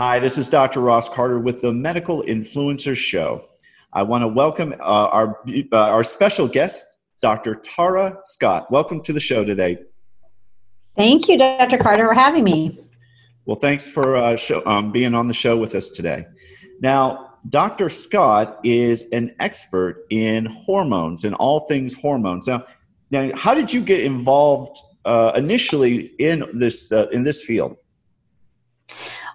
Hi, this is Dr. Ross Carter with the Medical Influencers Show. I want to welcome uh, our, uh, our special guest, Dr. Tara Scott. Welcome to the show today. Thank you, Dr. Carter, for having me. Well, thanks for uh, show, um, being on the show with us today. Now, Dr. Scott is an expert in hormones and all things hormones. Now, now, how did you get involved uh, initially in this uh, in this field?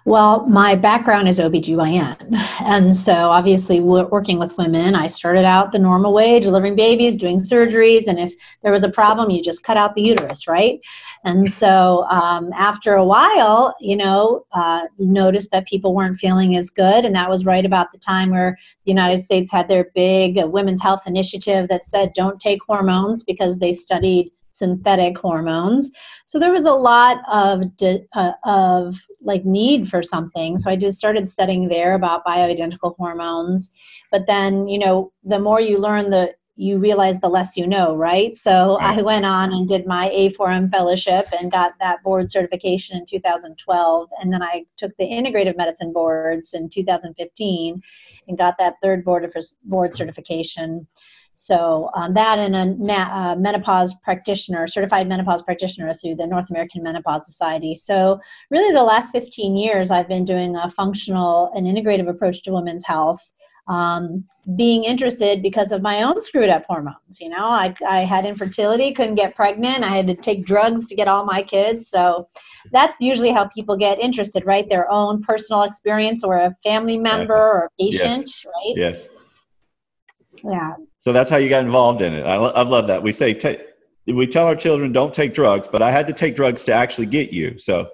Well, my background is OBGYN. And so, obviously, working with women, I started out the normal way, delivering babies, doing surgeries. And if there was a problem, you just cut out the uterus, right? And so, um, after a while, you know, uh, noticed that people weren't feeling as good. And that was right about the time where the United States had their big women's health initiative that said don't take hormones because they studied synthetic hormones. So there was a lot of uh, of like need for something. So I just started studying there about bioidentical hormones. But then, you know, the more you learn, the you realize the less you know, right? So I went on and did my A4M fellowship and got that board certification in 2012. And then I took the integrative medicine boards in 2015 and got that third board, of, board certification. So um, that and a uh, menopause practitioner, certified menopause practitioner through the North American Menopause Society. So really, the last 15 years, I've been doing a functional and integrative approach to women's health. Um, being interested because of my own screwed up hormones. You know, I, I had infertility, couldn't get pregnant. I had to take drugs to get all my kids. So that's usually how people get interested, right? Their own personal experience or a family member or a patient, yes. right? Yes. Yeah. So that's how you got involved in it. I, I love that. We say, take, we tell our children don't take drugs, but I had to take drugs to actually get you. So.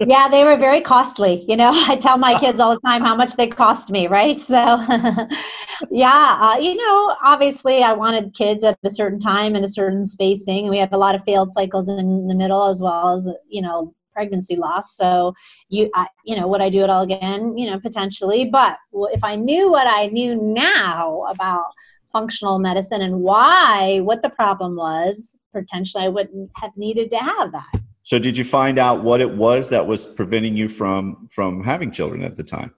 Yeah, they were very costly. You know, I tell my kids all the time how much they cost me, right? So, yeah, uh, you know, obviously I wanted kids at a certain time and a certain spacing. And We had a lot of failed cycles in the middle as well as, you know, pregnancy loss. So, you, I, you know, would I do it all again? You know, potentially. But if I knew what I knew now about functional medicine and why, what the problem was, potentially I wouldn't have needed to have that. So did you find out what it was that was preventing you from from having children at the time?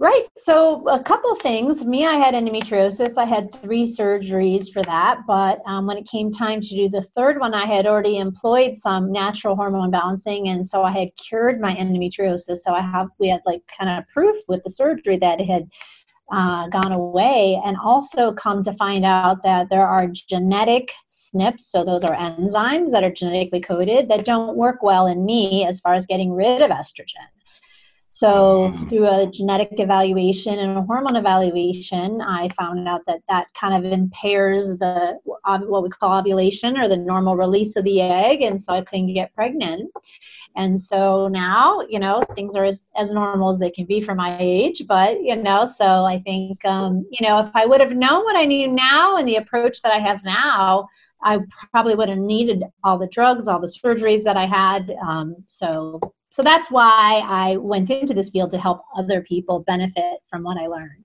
Right. So a couple things. Me, I had endometriosis. I had three surgeries for that. But um, when it came time to do the third one, I had already employed some natural hormone balancing, and so I had cured my endometriosis. So I have we had like kind of proof with the surgery that it had uh, gone away, and also come to find out that there are genetic SNPs, so those are enzymes that are genetically coded that don't work well in me as far as getting rid of estrogen. So, mm. through a genetic evaluation and a hormone evaluation, I found out that that kind of impairs the what we call ovulation or the normal release of the egg, and so I couldn't get pregnant. And so now, you know, things are as, as normal as they can be for my age. But, you know, so I think, um, you know, if I would have known what I knew now and the approach that I have now, I probably would have needed all the drugs, all the surgeries that I had. Um, so, so that's why I went into this field to help other people benefit from what I learned.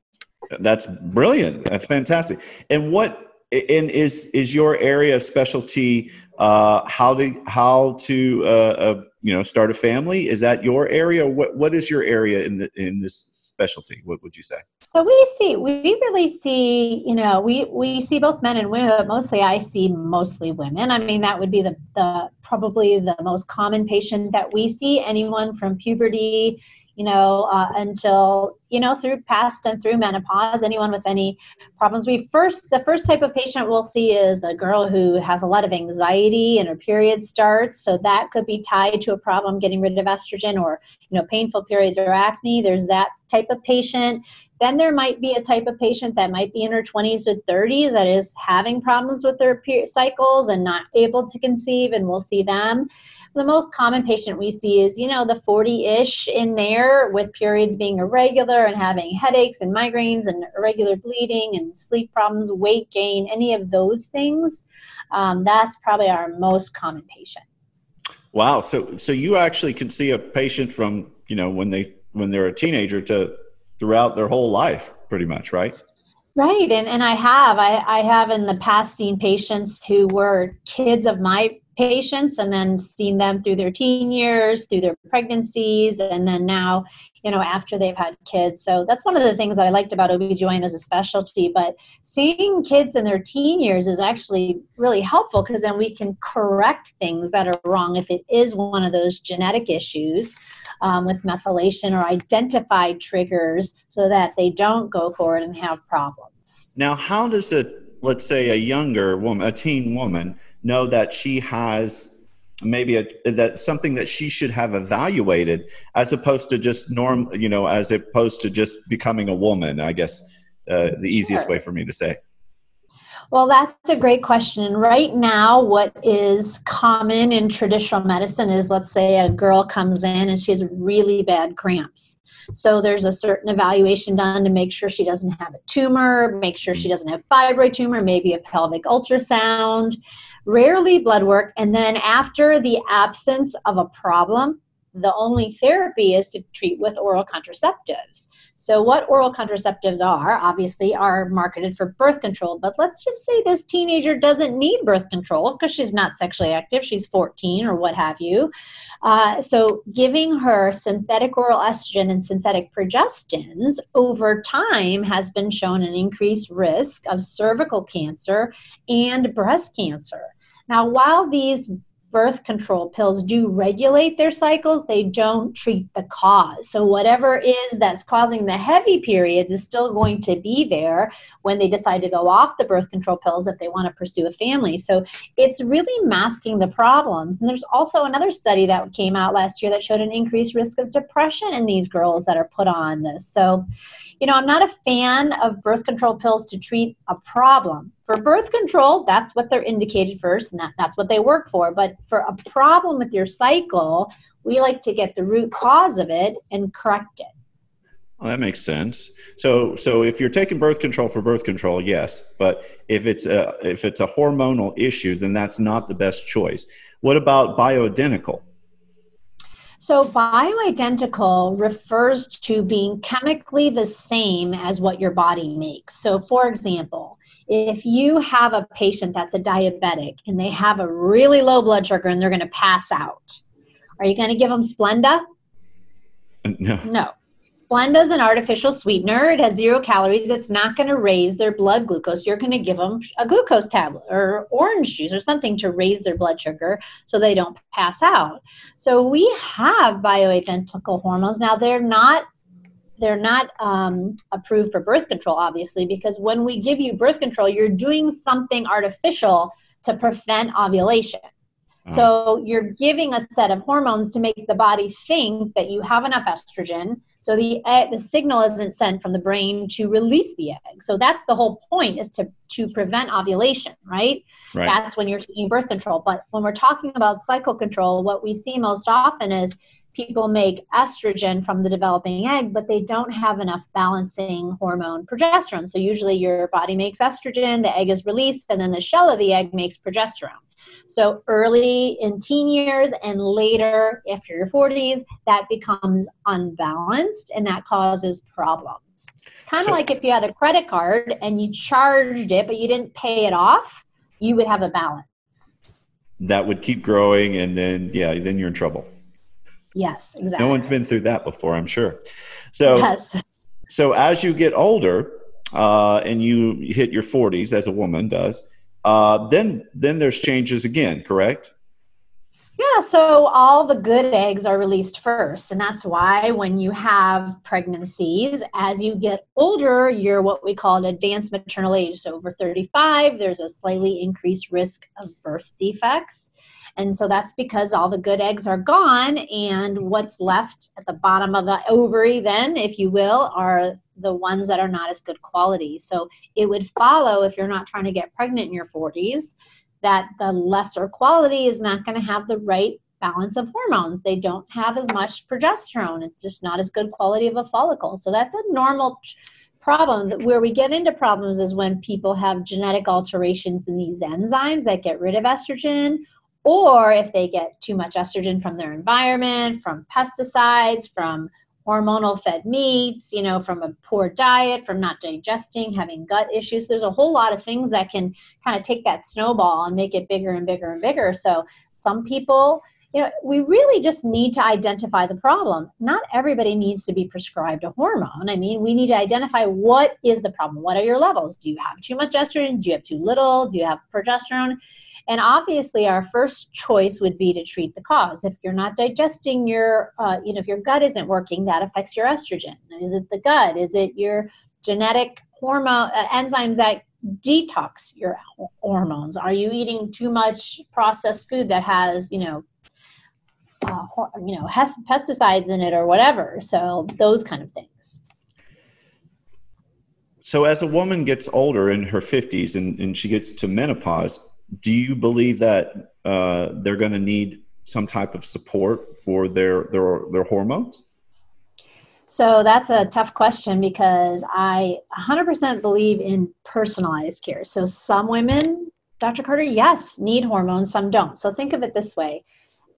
That's brilliant. That's fantastic. And what and is is your area of specialty uh, how to how to uh, uh, you know start a family? Is that your area? What what is your area in the in this specialty what would you say? So we see we really see you know we we see both men and women but mostly i see mostly women. I mean that would be the the probably the most common patient that we see anyone from puberty you know, uh, until, you know, through past and through menopause, anyone with any problems. We first, the first type of patient we'll see is a girl who has a lot of anxiety and her period starts. So that could be tied to a problem getting rid of estrogen or, you know, painful periods or acne. There's that type of patient. Then there might be a type of patient that might be in her 20s to 30s that is having problems with their cycles and not able to conceive, and we'll see them the most common patient we see is, you know, the 40 ish in there with periods being irregular and having headaches and migraines and irregular bleeding and sleep problems, weight gain, any of those things. Um, that's probably our most common patient. Wow. So, so you actually can see a patient from, you know, when they, when they're a teenager to throughout their whole life pretty much, right? Right. And, and I have, I, I have in the past seen patients who were kids of my patients and then seen them through their teen years, through their pregnancies, and then now, you know, after they've had kids. So that's one of the things that I liked about OBGYN as a specialty. But seeing kids in their teen years is actually really helpful because then we can correct things that are wrong if it is one of those genetic issues um, with methylation or identify triggers so that they don't go forward and have problems. Now, how does a, let's say, a younger woman, a teen woman, know that she has maybe a, that something that she should have evaluated as opposed to just norm you know as opposed to just becoming a woman i guess uh, the easiest sure. way for me to say well, that's a great question. Right now, what is common in traditional medicine is let's say a girl comes in and she has really bad cramps. So there's a certain evaluation done to make sure she doesn't have a tumor, make sure she doesn't have fibroid tumor, maybe a pelvic ultrasound rarely blood work, and then after the absence of a problem, the only therapy is to treat with oral contraceptives. So, what oral contraceptives are, obviously, are marketed for birth control. But let's just say this teenager doesn't need birth control because she's not sexually active, she's 14 or what have you. Uh, so, giving her synthetic oral estrogen and synthetic progestins over time has been shown an increased risk of cervical cancer and breast cancer. Now, while these birth control pills do regulate their cycles, they don't treat the cause. So, whatever is that's causing the heavy periods is still going to be there when they decide to go off the birth control pills if they want to pursue a family. So, it's really masking the problems. And there's also another study that came out last year that showed an increased risk of depression in these girls that are put on this. So, you know, I'm not a fan of birth control pills to treat a problem. For birth control, that's what they're indicated first, and that, that's what they work for. But for a problem with your cycle, we like to get the root cause of it and correct it. Well, that makes sense. So, so if you're taking birth control for birth control, yes. But if it's a if it's a hormonal issue, then that's not the best choice. What about bioidentical? So, bioidentical refers to being chemically the same as what your body makes. So, for example, if you have a patient that's a diabetic and they have a really low blood sugar and they're going to pass out, are you going to give them Splenda? Uh, no. No. Splenda is an artificial sweetener. It has zero calories. It's not going to raise their blood glucose. You're going to give them a glucose tablet or orange juice or something to raise their blood sugar so they don't pass out. So we have bioidentical hormones. Now they're not they're not um, approved for birth control, obviously, because when we give you birth control, you're doing something artificial to prevent ovulation. So you're giving a set of hormones to make the body think that you have enough estrogen. So the egg, the signal isn't sent from the brain to release the egg. So that's the whole point is to to prevent ovulation, right? right? That's when you're taking birth control. But when we're talking about cycle control, what we see most often is people make estrogen from the developing egg, but they don't have enough balancing hormone progesterone. So usually your body makes estrogen, the egg is released, and then the shell of the egg makes progesterone. So early in teen years and later after your 40s, that becomes unbalanced and that causes problems. It's kind of so, like if you had a credit card and you charged it, but you didn't pay it off, you would have a balance. That would keep growing and then, yeah, then you're in trouble. Yes, exactly. No one's been through that before, I'm sure. So, yes. so as you get older uh, and you hit your 40s, as a woman does, uh, then then there's changes again, correct? Yeah, so all the good eggs are released first. And that's why when you have pregnancies, as you get older, you're what we call an advanced maternal age. So over 35, there's a slightly increased risk of birth defects. And so that's because all the good eggs are gone, and what's left at the bottom of the ovary, then, if you will, are the ones that are not as good quality. So it would follow if you're not trying to get pregnant in your 40s that the lesser quality is not going to have the right balance of hormones. They don't have as much progesterone. It's just not as good quality of a follicle. So that's a normal problem. Where we get into problems is when people have genetic alterations in these enzymes that get rid of estrogen or if they get too much estrogen from their environment, from pesticides, from hormonal fed meats, you know, from a poor diet, from not digesting, having gut issues. There's a whole lot of things that can kind of take that snowball and make it bigger and bigger and bigger. So some people, you know, we really just need to identify the problem. Not everybody needs to be prescribed a hormone. I mean, we need to identify what is the problem. What are your levels? Do you have too much estrogen? Do you have too little? Do you have progesterone? And obviously, our first choice would be to treat the cause. If you're not digesting your, uh, you know, if your gut isn't working, that affects your estrogen. Is it the gut? Is it your genetic hormone uh, enzymes that detox your hormones? Are you eating too much processed food that has, you know, uh, you know, pesticides in it or whatever? So those kind of things. So as a woman gets older in her 50s and, and she gets to menopause, do you believe that uh, they're going to need some type of support for their their their hormones? So that's a tough question because I 100% believe in personalized care. So some women, Dr. Carter, yes, need hormones, some don't. So think of it this way.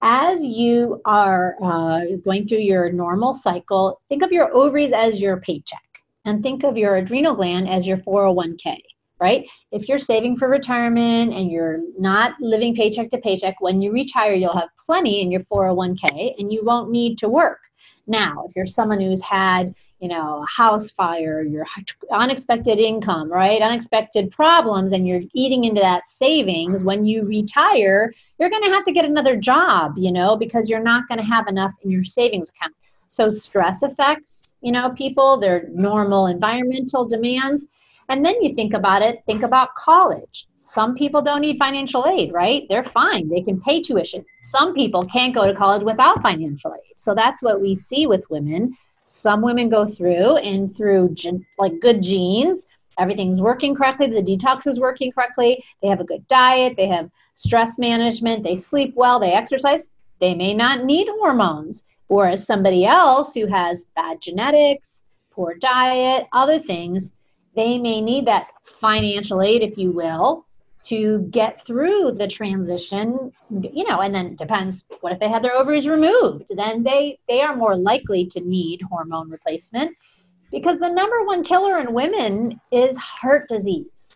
As you are uh, going through your normal cycle, think of your ovaries as your paycheck and think of your adrenal gland as your 401k right? If you're saving for retirement and you're not living paycheck to paycheck, when you retire, you'll have plenty in your 401k and you won't need to work. Now, if you're someone who's had, you know, a house fire, your unexpected income, right? Unexpected problems, and you're eating into that savings, when you retire, you're going to have to get another job, you know, because you're not going to have enough in your savings account. So, stress affects, you know, people, their normal environmental demands and then you think about it, think about college. Some people don't need financial aid, right? They're fine. They can pay tuition. Some people can't go to college without financial aid. So that's what we see with women. Some women go through and through gen- like good genes, everything's working correctly, the detox is working correctly, they have a good diet, they have stress management, they sleep well, they exercise, they may not need hormones. Whereas somebody else who has bad genetics, poor diet, other things, they may need that financial aid, if you will, to get through the transition you know and then depends what if they had their ovaries removed? Then they they are more likely to need hormone replacement because the number one killer in women is heart disease.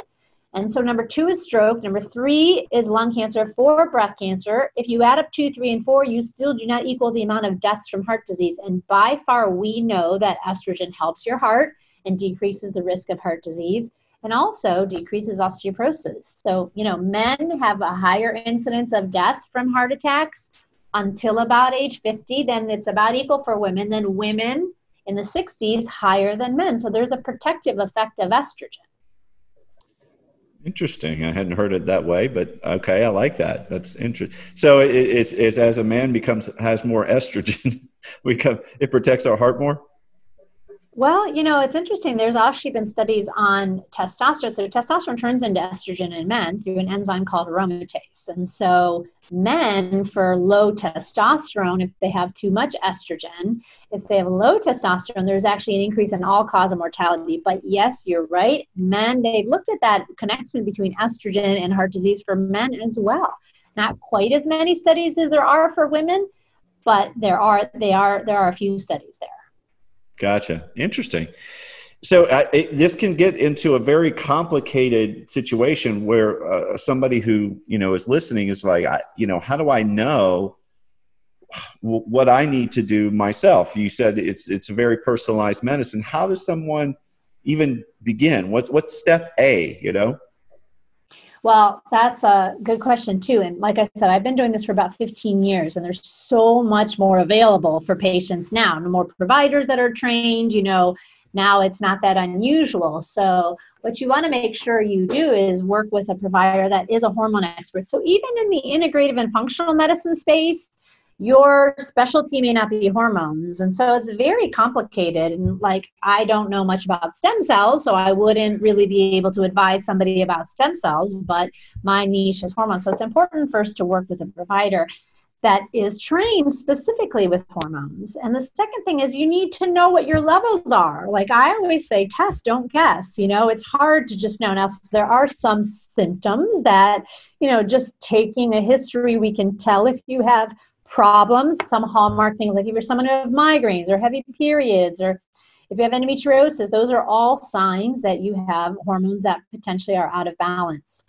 And so number two is stroke number three is lung cancer four breast cancer. If you add up two three and four you still do not equal the amount of deaths from heart disease. And by far we know that estrogen helps your heart and decreases the risk of heart disease and also decreases osteoporosis. So, you know, men have a higher incidence of death from heart attacks until about age 50, then it's about equal for women. Then women in the 60s higher than men. So there's a protective effect of estrogen. Interesting. I hadn't heard it that way, but okay, I like that. That's interesting. So it, it's, it's as a man becomes has more estrogen, we come, it protects our heart more. Well, you know, it's interesting. There's actually been studies on testosterone. So, testosterone turns into estrogen in men through an enzyme called aromatase. And so, men for low testosterone, if they have too much estrogen, if they have low testosterone, there's actually an increase in all cause of mortality. But yes, you're right. Men, they looked at that connection between estrogen and heart disease for men as well. Not quite as many studies as there are for women, but there are they are there are a few studies there. Gotcha. Interesting. So uh, it, this can get into a very complicated situation where uh, somebody who you know is listening is like, I, you know, how do I know what I need to do myself? You said it's it's a very personalized medicine. How does someone even begin? What's what's step A? You know. Well, that's a good question, too. And like I said, I've been doing this for about 15 years, and there's so much more available for patients now. More providers that are trained, you know, now it's not that unusual. So, what you want to make sure you do is work with a provider that is a hormone expert. So, even in the integrative and functional medicine space, your specialty may not be hormones and so it's very complicated and like i don't know much about stem cells so i wouldn't really be able to advise somebody about stem cells but my niche is hormones so it's important first to work with a provider that is trained specifically with hormones. And the second thing is you need to know what your levels are. Like I always say, test, don't guess. You know, it's hard to just know. Now, there are some symptoms that, you know, just taking a history, we can tell if you have problems, some hallmark things like if you're someone who have migraines or heavy periods or if you have endometriosis, those are all signs that you have hormones that potentially are out of balance.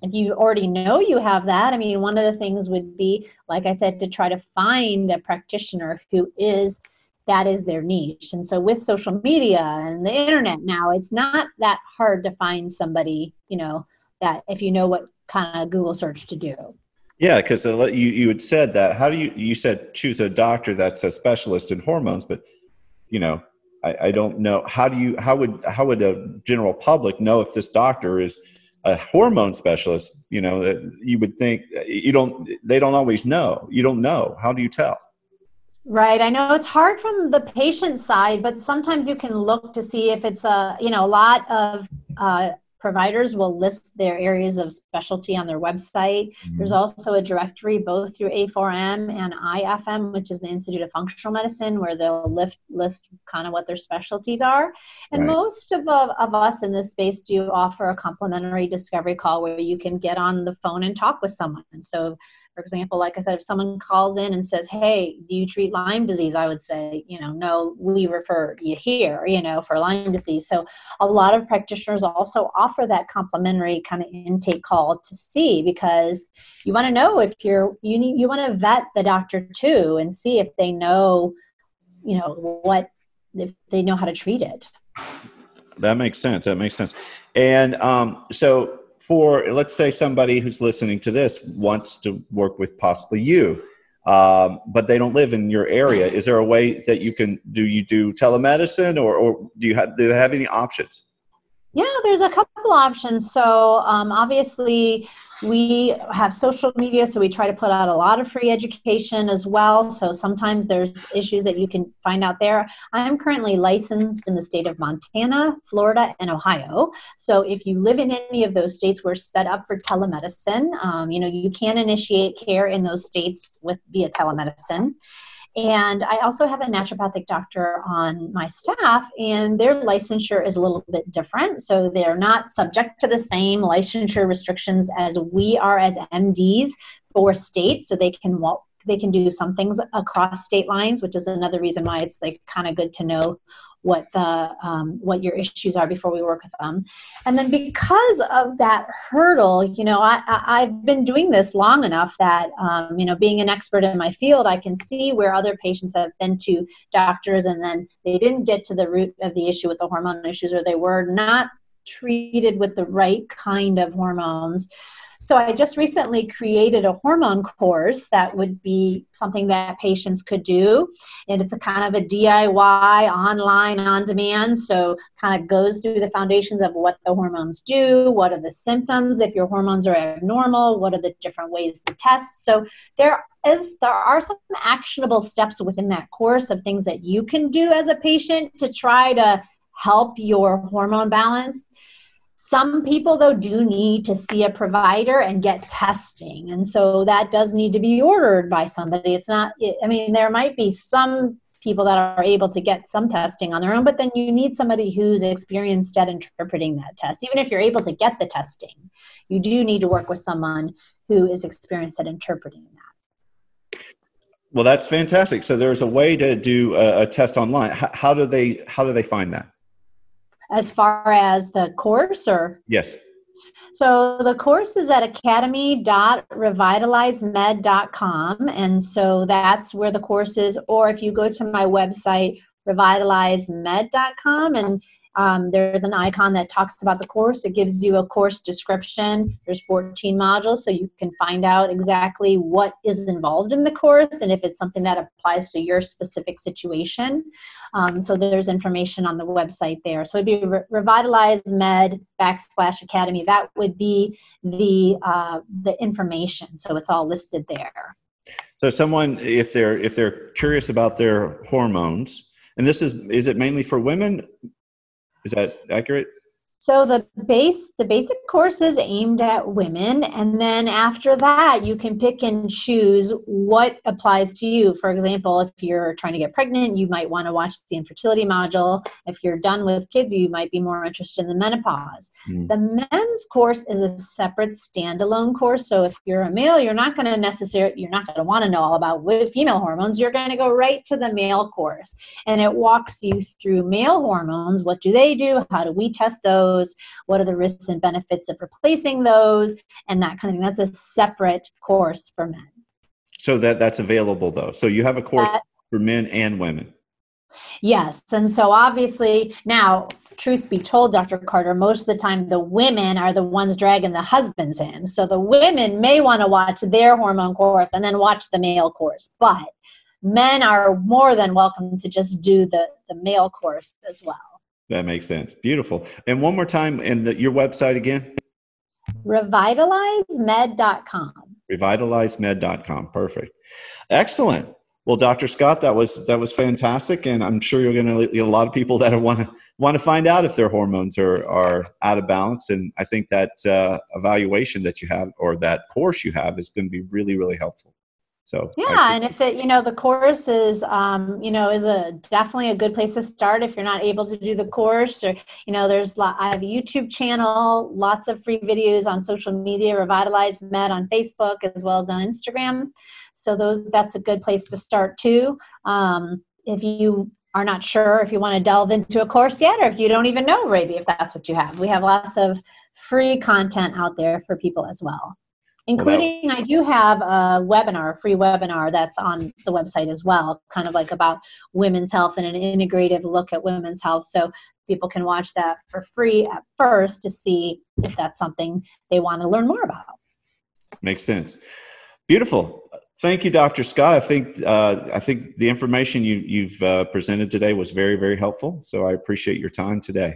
If you already know you have that, I mean, one of the things would be, like I said, to try to find a practitioner who is that is their niche. And so with social media and the internet now, it's not that hard to find somebody, you know, that if you know what kind of Google search to do. Yeah, because you you had said that. How do you you said choose a doctor that's a specialist in hormones, but you know I, I don't know how do you how would how would a general public know if this doctor is a hormone specialist? You know, that you would think you don't. They don't always know. You don't know. How do you tell? Right. I know it's hard from the patient side, but sometimes you can look to see if it's a, you know, a lot of uh, providers will list their areas of specialty on their website. Mm-hmm. There's also a directory both through A4M and IFM, which is the Institute of Functional Medicine, where they'll lift, list kind of what their specialties are. And right. most of, of us in this space do offer a complimentary discovery call where you can get on the phone and talk with someone. And so for example, like I said, if someone calls in and says, Hey, do you treat Lyme disease? I would say, you know, no, we refer you here, you know, for Lyme disease. So a lot of practitioners also offer that complimentary kind of intake call to see because you want to know if you're, you need, you want to vet the doctor too and see if they know, you know, what, if they know how to treat it. That makes sense. That makes sense. And um, so for let's say somebody who's listening to this wants to work with possibly you um, but they don't live in your area is there a way that you can do you do telemedicine or, or do you have do they have any options yeah, there's a couple options. So um, obviously, we have social media, so we try to put out a lot of free education as well. So sometimes there's issues that you can find out there. I am currently licensed in the state of Montana, Florida, and Ohio. So if you live in any of those states, we're set up for telemedicine. Um, you know, you can initiate care in those states with via telemedicine. And I also have a naturopathic doctor on my staff, and their licensure is a little bit different. So they're not subject to the same licensure restrictions as we are as MDs for state. So they can walk they can do some things across state lines, which is another reason why it's like kind of good to know what the um, what your issues are before we work with them. And then because of that hurdle you know I, I have been doing this long enough that um, you know being an expert in my field i can see where other patients have been to doctors and then they didn't get to the root of the issue with the hormone issues or they were not treated with the right kind of hormones so I just recently created a hormone course that would be something that patients could do. And it's a kind of a DIY online on demand. So kind of goes through the foundations of what the hormones do, what are the symptoms if your hormones are abnormal, what are the different ways to test. So there is there are some actionable steps within that course of things that you can do as a patient to try to help your hormone balance some people, though, do need to see a provider and get testing. And so that does need to be ordered by somebody. It's not, I mean, there might be some people that are able to get some testing on their own, but then you need somebody who's experienced at interpreting that test. Even if you're able to get the testing, you do need to work with someone who is experienced at interpreting that. Well, that's fantastic. So there's a way to do a, a test online. How, how do they how do they find that? As far as the course or? Yes. So the course is at academy.revitalizemed.com and so that's where the course is or if you go to my website revitalizemed.com and um, there's an icon that talks about the course. It gives you a course description. There's 14 modules, so you can find out exactly what is involved in the course and if it's something that applies to your specific situation. Um, so there's information on the website there. So it'd be Re- Revitalize Med backslash Academy. That would be the uh, the information. So it's all listed there. So someone, if they're if they're curious about their hormones, and this is is it mainly for women is that accurate? So the base the basic course is aimed at women and then after that you can pick and choose what applies to you. For example, if you're trying to get pregnant, you might want to watch the infertility module. If you're done with kids, you might be more interested in the menopause. Mm. The men's course is a separate standalone course. So if you're a male, you're not going to necessarily you're not going to want to know all about female hormones. You're going to go right to the male course and it walks you through male hormones. What do they do? How do we test those? Those? What are the risks and benefits of replacing those? And that kind of thing. That's a separate course for men. So that that's available though. So you have a course that, for men and women. Yes. And so obviously now truth be told, Dr. Carter, most of the time the women are the ones dragging the husbands in. So the women may want to watch their hormone course and then watch the male course. But men are more than welcome to just do the, the male course as well. That makes sense. Beautiful. And one more time, and your website again? Revitalizemed.com. Revitalizemed.com. Perfect. Excellent. Well, Dr. Scott, that was that was fantastic, and I'm sure you're going to get a lot of people that want to want to find out if their hormones are are out of balance. And I think that uh, evaluation that you have or that course you have is going to be really really helpful. So yeah, and if it you know the course is um, you know is a definitely a good place to start if you're not able to do the course or you know there's I have a YouTube channel, lots of free videos on social media, Revitalize Med on Facebook as well as on Instagram. So those that's a good place to start too. Um, if you are not sure if you want to delve into a course yet or if you don't even know maybe if that's what you have we have lots of free content out there for people as well including well, I do have a webinar, a free webinar that's on the website as well, kind of like about women's health and an integrative look at women's health. So people can watch that for free at first to see if that's something they want to learn more about. Makes sense. Beautiful. Thank you, Dr. Scott. I think uh, I think the information you, you've uh, presented today was very, very helpful. So I appreciate your time today.